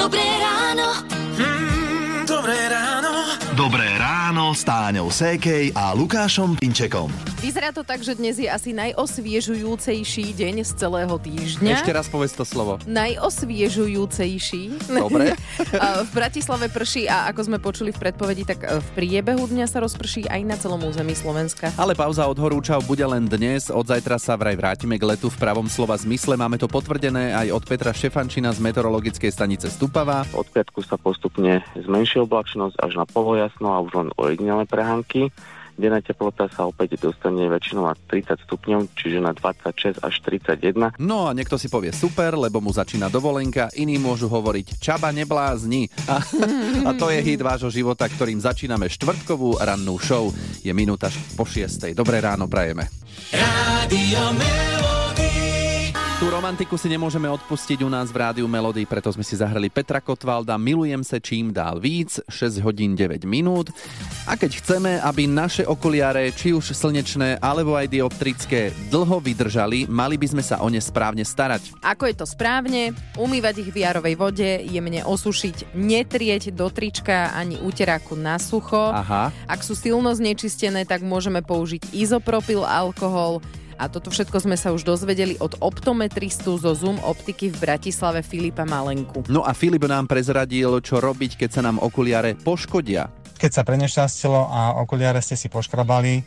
Dobré ráno. Mm, ráno s Táňou Sékej a Lukášom Pinčekom. Vyzerá to tak, že dnes je asi najosviežujúcejší deň z celého týždňa. Ešte raz povedz to slovo. Najosviežujúcejší. Dobre. V Bratislave prší a ako sme počuli v predpovedi, tak e, v priebehu dňa sa rozprší aj na celom území Slovenska. Ale pauza od horúčav bude len dnes. Od zajtra sa vraj vrátime k letu v pravom slova zmysle. Máme to potvrdené aj od Petra Štefančina z meteorologickej stanice Stupava. Od piatku sa postupne zmenší oblačnosť až na polojasno a už len ojedinelé prehánky. Denná teplota sa opäť dostane väčšinou na 30 stupňov, čiže na 26 až 31. No a niekto si povie super, lebo mu začína dovolenka, iní môžu hovoriť čaba neblázni. A, a to je hit vášho života, ktorým začíname štvrtkovú rannú show. Je minúta po šiestej. Dobré ráno prajeme. Rádio Melody. Tú romantiku si nemôžeme odpustiť u nás v rádiu Melody, preto sme si zahrali Petra Kotvalda Milujem se čím dál víc, 6 hodín 9 minút. A keď chceme, aby naše okuliare, či už slnečné alebo aj dioptrické, dlho vydržali, mali by sme sa o ne správne starať. Ako je to správne? Umývať ich v jarovej vode, jemne osušiť, netrieť do trička ani úteráku na sucho. Aha. Ak sú silno znečistené, tak môžeme použiť izopropyl alkohol. A toto všetko sme sa už dozvedeli od optometristu zo Zoom optiky v Bratislave Filipa Malenku. No a Filip nám prezradil, čo robiť, keď sa nám okuliare poškodia. Keď sa prenešťastilo a okuliare ste si poškrabali e,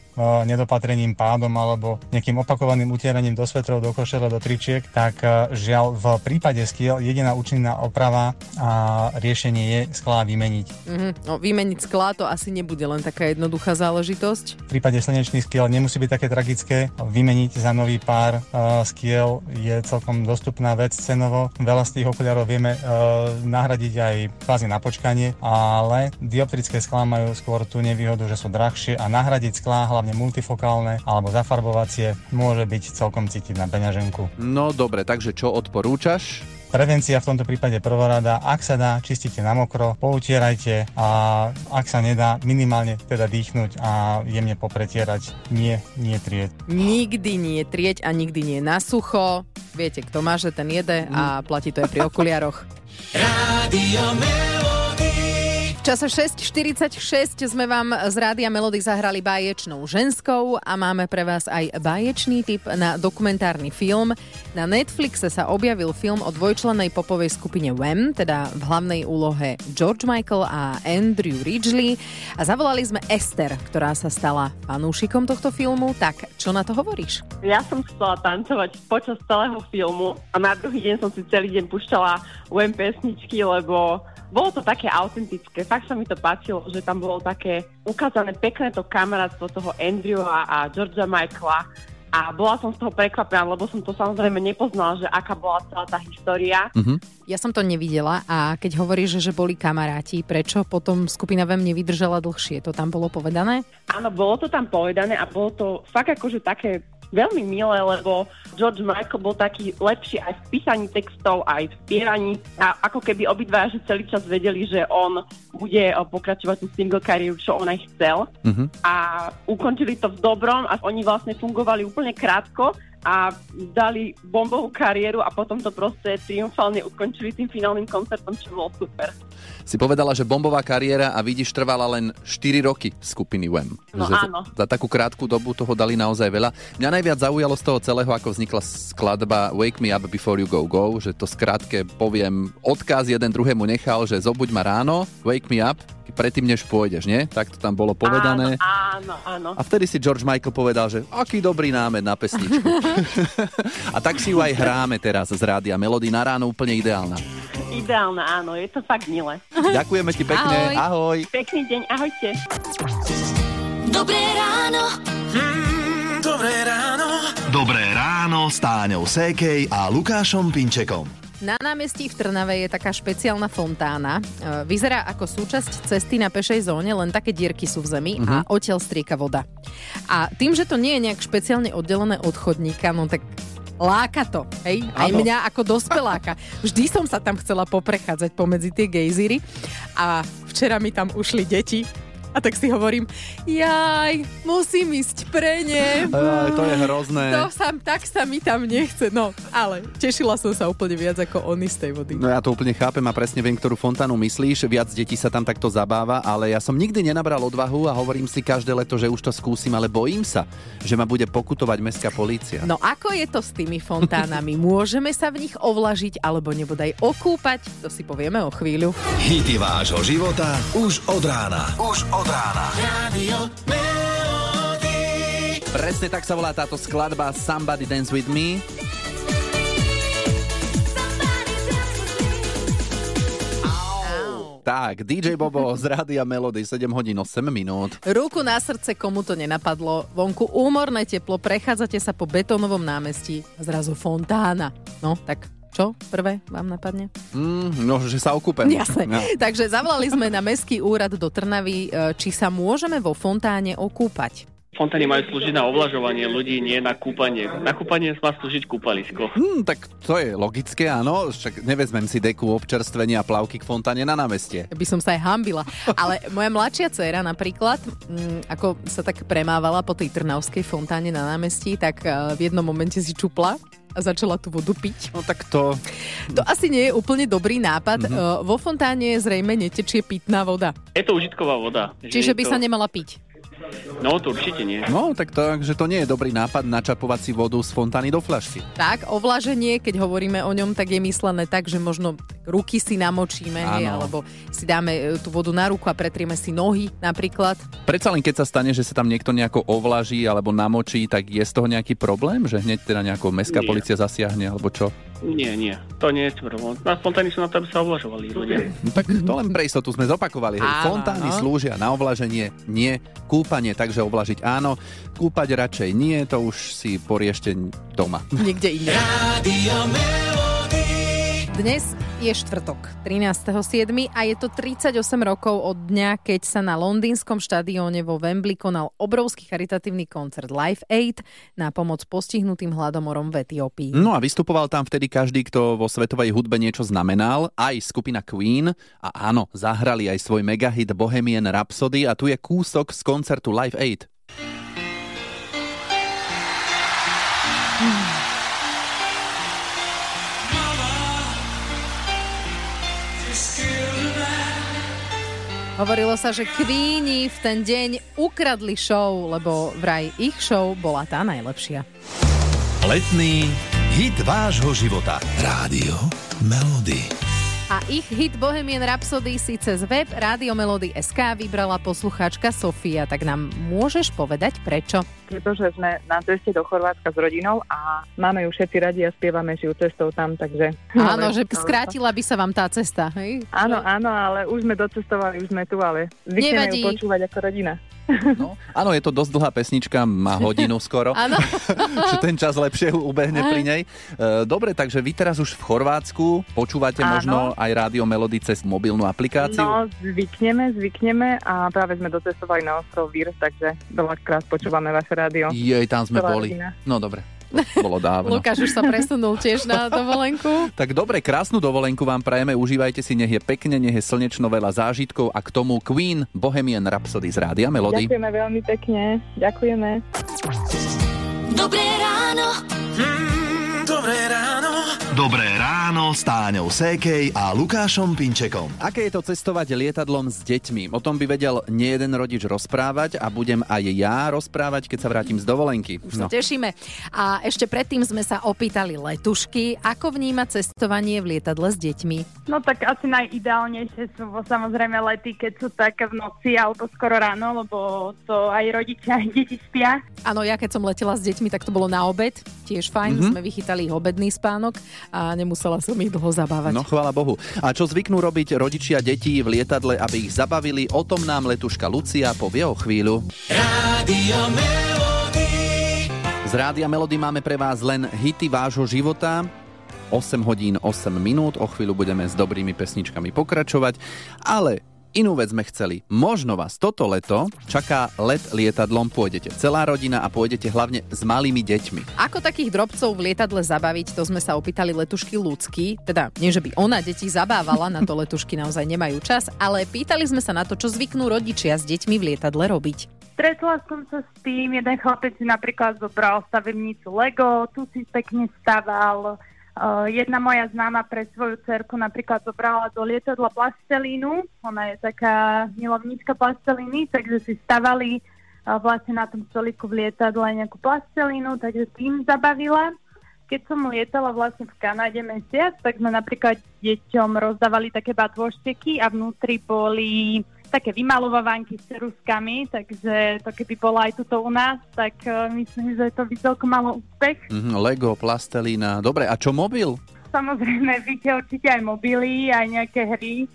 nedopatrením, pádom alebo nejakým opakovaným utieraním do svetrov, do košele, do tričiek, tak e, žiaľ v prípade skiel jediná účinná oprava a riešenie je sklá vymeniť. Mhm. No, vymeniť sklá to asi nebude len taká jednoduchá záležitosť. V prípade slnečných skiel nemusí byť také tragické. Vymeniť za nový pár uh, skiel je celkom dostupná vec cenovo. Veľa z tých okuliarov vieme uh, nahradiť aj kvázi na počkanie, ale dioptrické sklá majú skôr tú nevýhodu, že sú drahšie a nahradiť sklá, hlavne multifokálne alebo zafarbovacie, môže byť celkom cítiť na peňaženku. No dobre, takže čo odporúčaš? Prevencia v tomto prípade prvorada, ak sa dá, čistite na mokro, poutierajte a ak sa nedá, minimálne teda dýchnuť a jemne popretierať, nie, nie trieť. Nikdy nie trieť a nikdy nie na sucho. Viete, kto má, že ten jede a platí to aj pri okuliaroch. Rádio Melody. Čase 6.46 sme vám z Rádia Melody zahrali báječnou ženskou a máme pre vás aj báječný tip na dokumentárny film. Na Netflixe sa objavil film o dvojčlennej popovej skupine Wham, teda v hlavnej úlohe George Michael a Andrew Ridgely. A zavolali sme Esther, ktorá sa stala fanúšikom tohto filmu. Tak, čo na to hovoríš? Ja som chcela tancovať počas celého filmu a na druhý deň som si celý deň pušťala UM pesničky, lebo bolo to také autentické. Fakt sa mi to páčilo, že tam bolo také ukázané pekné to kamarátstvo toho Andrewa a Georgia Michaela. A bola som z toho prekvapená, lebo som to samozrejme nepoznala, že aká bola celá tá história. Mhm. Ja som to nevidela a keď hovoríš, že boli kamaráti, prečo potom skupina VEM nevydržala dlhšie? To tam bolo povedané? Áno, bolo to tam povedané a bolo to fakt akože také veľmi milé, lebo George Michael bol taký lepší aj v písaní textov, aj v spieraní a ako keby obidva že celý čas vedeli, že on bude eh, pokračovať tú single kariéru, čo on aj chcel. Mhm. a ukončili to v dobrom a oni vlastne fungovali úplne krátko a dali bombovú kariéru a potom to proste triumfálne ukončili tým finálnym koncertom, čo bolo super. Si povedala, že bombová kariéra a vidíš trvala len 4 roky skupiny Wham. No že áno. Za takú krátku dobu toho dali naozaj veľa. Mňa najviac zaujalo z toho celého, ako vznikla skladba Wake Me Up Before You Go Go, že to skrátke poviem, odkaz jeden druhému nechal, že zobuď ma ráno, wake me up, predtým než pôjdeš, nie? Tak to tam bolo povedané. Áno, áno, áno. A vtedy si George Michael povedal, že aký dobrý námed na pesničku. a tak si ju aj hráme teraz z rádia Melody na ráno úplne ideálna. Ideálne, áno, je to fakt milé. Ďakujeme ti pekne. Ahoj. Pekný deň, ahojte. Dobré ráno. Mm, dobré ráno. Dobré ráno s Táňou Sékej a Lukášom Pinčekom. Na námestí v Trnave je taká špeciálna fontána. E, Vyzerá ako súčasť cesty na pešej zóne, len také dierky sú v zemi a odtiaľ strieka voda. A tým, že to nie je nejak špeciálne oddelené od chodníka, no tak láka to, hej? Aj Áno. mňa ako dospeláka. Vždy som sa tam chcela poprechádzať pomedzi tie gejzíry a včera mi tam ušli deti A tak si hovorím, jaj, musím ísť pre ne. Aj, to je hrozné. To sa, tak sa mi tam nechce. No, ale tešila som sa úplne viac ako oni z tej vody. No ja to úplne chápem a presne viem, ktorú fontánu myslíš. Viac detí sa tam takto zabáva, ale ja som nikdy nenabral odvahu a hovorím si každé leto, že už to skúsim, ale bojím sa, že ma bude pokutovať mestská polícia. No ako je to s tými fontánami? Môžeme sa v nich ovlažiť alebo nebodaj okúpať? To si povieme o chvíľu. Hity vášho života už od rána. Už od rána. Radio Melody. Presne tak sa volá táto skladba Somebody Dance With Me. Tak, DJ Bobo z Rádia Melody 7 hodín 8 minút. Ruku na srdce, komu to nenapadlo. Vonku úmorné teplo, prechádzate sa po betónovom námestí a zrazu fontána. No, tak čo prvé vám napadne? Mm, no, že sa okúpem. Jasné. No. Takže zavolali sme na Mestský úrad do Trnavy, e, či sa môžeme vo fontáne okúpať. Fontány majú slúžiť na ovlažovanie ľudí, nie na kúpanie. Na kúpanie má slúžiť kúpalisko. Hm, tak to je logické, áno. Však nevezmem si deku občerstvenia a plavky k fontáne na námestie. By som sa aj hambila. Ale moja mladšia dcéra napríklad, mm, ako sa tak premávala po tej Trnavskej fontáne na námestí, tak e, v jednom momente si čupla a začala tú vodu piť. No tak to... To asi nie je úplne dobrý nápad. Mhm. Mm-hmm. Vo fontáne zrejme netečie pitná voda. Je to užitková voda. že Čiže by to... sa nemala piť. No, to určite nie. No, tak to, že to nie je dobrý nápad načapovať si vodu z fontány do fľašky. Tak, ovlaženie, keď hovoríme o ňom, tak je myslené tak, že možno ruky si namočíme, hej, alebo si dáme e, tú vodu na ruku a pretrieme si nohy napríklad. Predsa len keď sa stane, že sa tam niekto nejako ovlaží alebo namočí, tak je z toho nejaký problém, že hneď teda nejaká mestská policia zasiahne alebo čo? Nie, nie. To nie je problém. Na fontány sú na to, aby sa ovlažovali ľudia. No tak to len pre istotu sme zopakovali. Hej. Áno, Fontány áno. slúžia na ovlaženie, nie kúpanie, takže ovlažiť áno, kúpať radšej nie, to už si poriešte doma. Niekde inde. Dnes je štvrtok, 13.7. a je to 38 rokov od dňa, keď sa na londýnskom štadióne vo Wembley konal obrovský charitatívny koncert Live Aid na pomoc postihnutým hladomorom v Etiópii. No a vystupoval tam vtedy každý, kto vo svetovej hudbe niečo znamenal, aj skupina Queen a áno, zahrali aj svoj megahit Bohemian Rhapsody a tu je kúsok z koncertu Live Aid. Hovorilo sa, že Queeni v ten deň ukradli show, lebo vraj ich show bola tá najlepšia. Letný hit vášho života. Rádio Melody. A ich hit Bohemian Rhapsody si cez web Rádio Melody SK vybrala poslucháčka Sofia. Tak nám môžeš povedať prečo? Pretože sme na ceste do Chorvátska s rodinou a máme ju všetci radi a spievame si ju cestou tam, takže... Áno, že skrátila by sa vám tá cesta, hej? Áno, áno, ale už sme docestovali, už sme tu, ale zvykneme ju počúvať ako rodina. No, áno, je to dosť dlhá pesnička, má hodinu skoro, Áno. že ten čas lepšie ubehne pri nej. E, Dobre, takže vy teraz už v Chorvátsku počúvate Áno. možno aj Rádio Melody cez mobilnú aplikáciu? No, zvykneme, zvykneme a práve sme docestovali na ostrov Vír, takže veľakrát počúvame vaše rádio. Jej, tam sme Celá boli. rodina. No dobre, bolo dávno. Lukáš už sa presunul tiež na dovolenku. Tak dobre, krásnu dovolenku vám prajeme, užívajte si, nech je pekne, nech je slnečno veľa zážitkov a k tomu Queen Bohemian Rhapsody z Rádia Melody. Ďakujeme veľmi pekne, ďakujeme. Dobré ráno. Mm, dobré ráno. Dobré ráno s Táňou Sékej a Lukášom Pinčekom. Aké je to cestovať lietadlom s deťmi? O tom by vedel nie jeden rodič rozprávať a budem aj ja rozprávať, keď sa vrátim z dovolenky. Už sa tešíme. A ešte predtým sme sa opýtali letušky, ako vníma cestovanie v lietadle s deťmi. No tak asi najideálnejšie sú samozrejme lety, keď sú také v noci alebo skoro ráno, lebo to aj rodičia, aj deti spia. Áno, ja keď som letela s deťmi, tak to bolo na obed. Tiež fajn, Mhm. sme vychytali ich obedný spánok a nemusela som ich dlho zabávať. No chvála Bohu. A čo zvyknú robiť rodičia detí v lietadle, aby ich zabavili, o tom nám letuška Lucia povie o chvíľu. Melody. Z Rádia Melody máme pre vás len hity vášho života. 8 hodín 8 minút, o chvíľu budeme s dobrými pesničkami pokračovať, ale Inú vec sme chceli. Možno vás toto leto čaká let lietadlom, pôjdete celá rodina a pôjdete hlavne s malými deťmi. Ako takých drobcov v lietadle zabaviť, to sme sa opýtali letušky ľudský. Teda nie, že by ona deti zabávala, na to letušky naozaj nemajú čas, ale pýtali sme sa na to, čo zvyknú rodičia s deťmi v lietadle robiť. Stretla som sa s tým, jeden chlapec si napríklad zobral stavebnicu Lego, tu si pekne staval. Uh, jedna moja známa pre svoju cerku napríklad zobrala do lietadla plastelínu, ona je taká milovníčka plastelíny, takže si stavali uh, vlastne na tom stoliku v lietadle nejakú plastelínu, takže tým zabavila. Keď som lietala vlastne v Kanade mesiac, tak sme napríklad deťom rozdávali také batvošteky a vnútri boli také vymalovávánky s ceruskami, takže to keby bolo aj tuto u nás, tak uh, myslím, že to by celkom malo úspech. Mhm, Lego, plastelína. Dobre, a čo mobil? Samozrejme, víte určite aj mobily, aj nejaké hry.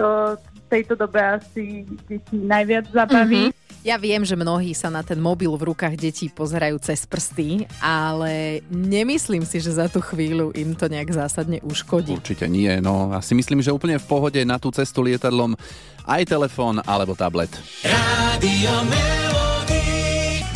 To v tejto dobe asi deti najviac zabaví. Mhm. Ja viem, že mnohí sa na ten mobil v rukách detí pozerajú cez prsty, ale nemyslím si, že za tú chvíľu im to nejak zásadne uškodí. Určite nie, no ja si myslím, že úplne v pohode na tú cestu lietadlom aj telefón alebo tablet. Rádio.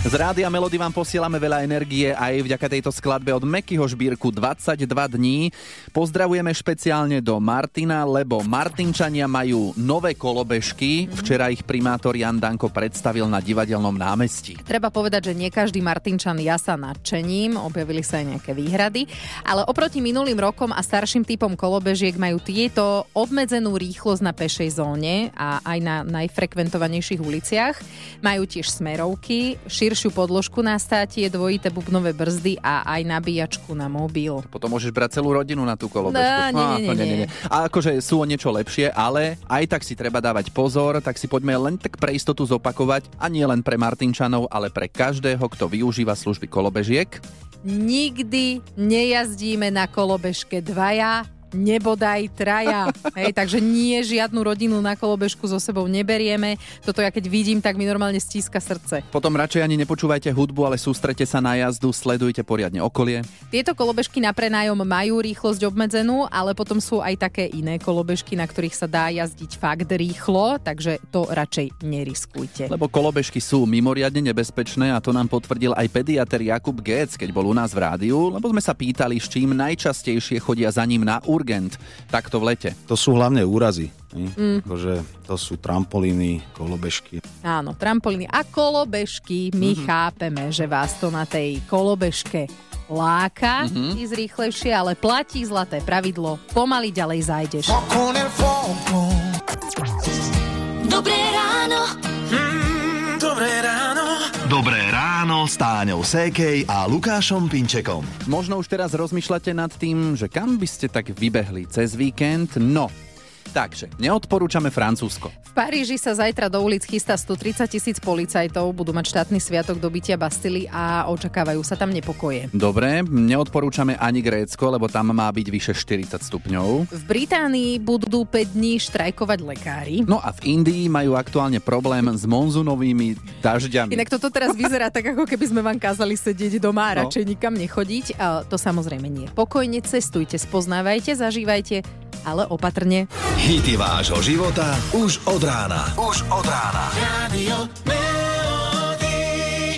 Z Rádia Melody vám posielame veľa energie aj vďaka tejto skladbe od Mekyho Žbírku 22 dní. Pozdravujeme špeciálne do Martina, lebo Martinčania majú nové kolobežky. Včera ich primátor Jan Danko predstavil na divadelnom námestí. Treba povedať, že nie každý Martinčan jasa nadšením, objavili sa aj nejaké výhrady, ale oproti minulým rokom a starším typom kolobežiek majú tieto obmedzenú rýchlosť na pešej zóne a aj na najfrekventovanejších uliciach. Majú tiež smerovky, širšiu podložku na státie, dvojité bubnové brzdy a aj nabíjačku na mobil. Potom môžeš brať celú rodinu na tú kolobežku. No, nie, nie, nie, nie. A akože sú o niečo lepšie, ale aj tak si treba dávať pozor, tak si poďme len tak pre istotu zopakovať a nie len pre Martinčanov, ale pre každého, kto využíva služby kolobežiek. Nikdy nejazdíme na kolobežke dvaja, nebodaj traja. Hej, takže nie žiadnu rodinu na kolobežku so sebou neberieme. Toto ja keď vidím, tak mi normálne stíska srdce. Potom radšej ani nepočúvajte hudbu, ale sústrete sa na jazdu, sledujte poriadne okolie. Tieto kolobežky na prenájom majú rýchlosť obmedzenú, ale potom sú aj také iné kolobežky, na ktorých sa dá jazdiť fakt rýchlo, takže to radšej neriskujte. Lebo kolobežky sú mimoriadne nebezpečné a to nám potvrdil aj pediater Jakub Gec, keď bol u nás v rádiu, lebo sme sa pýtali, s čím najčastejšie chodia za ním na urgent, takto v lete. To sú hlavne úrazy. Mm. Akože to sú trampolíny, kolobežky. Áno, trampolíny a kolobežky. My Mhm. chápeme, že vás to na tej kolobežke láka Mhm. ísť rýchlejšie, ale platí zlaté pravidlo. Pomaly ďalej zájdeš. Dobré ráno. Mm, dobré ráno. Dobré ráno s Táňou Sékej a Lukášom Pinčekom. Možno už teraz rozmýšľate nad tým, že kam by ste tak vybehli cez víkend. No, takže neodporúčame Francúzsko. V Paríži sa zajtra do ulic chystá 130 tisíc policajtov, budú mať štátny sviatok dobytia Bastily a očakávajú sa tam nepokoje. Dobre, neodporúčame ani Grécko, lebo tam má byť vyše 40 stupňov. V Británii budú 5 dní štrajkovať lekári. No a v Indii majú aktuálne problém s monzunovými dažďami. Inak toto teraz vyzerá tak, ako keby sme vám kázali sedieť doma a No. radšej nikam nechodiť. A to samozrejme nie. Pokojne cestujte, spoznávajte, zažívajte, ale opatrne. Hity vášho života už od rána. Už od rána. Rádio Melody.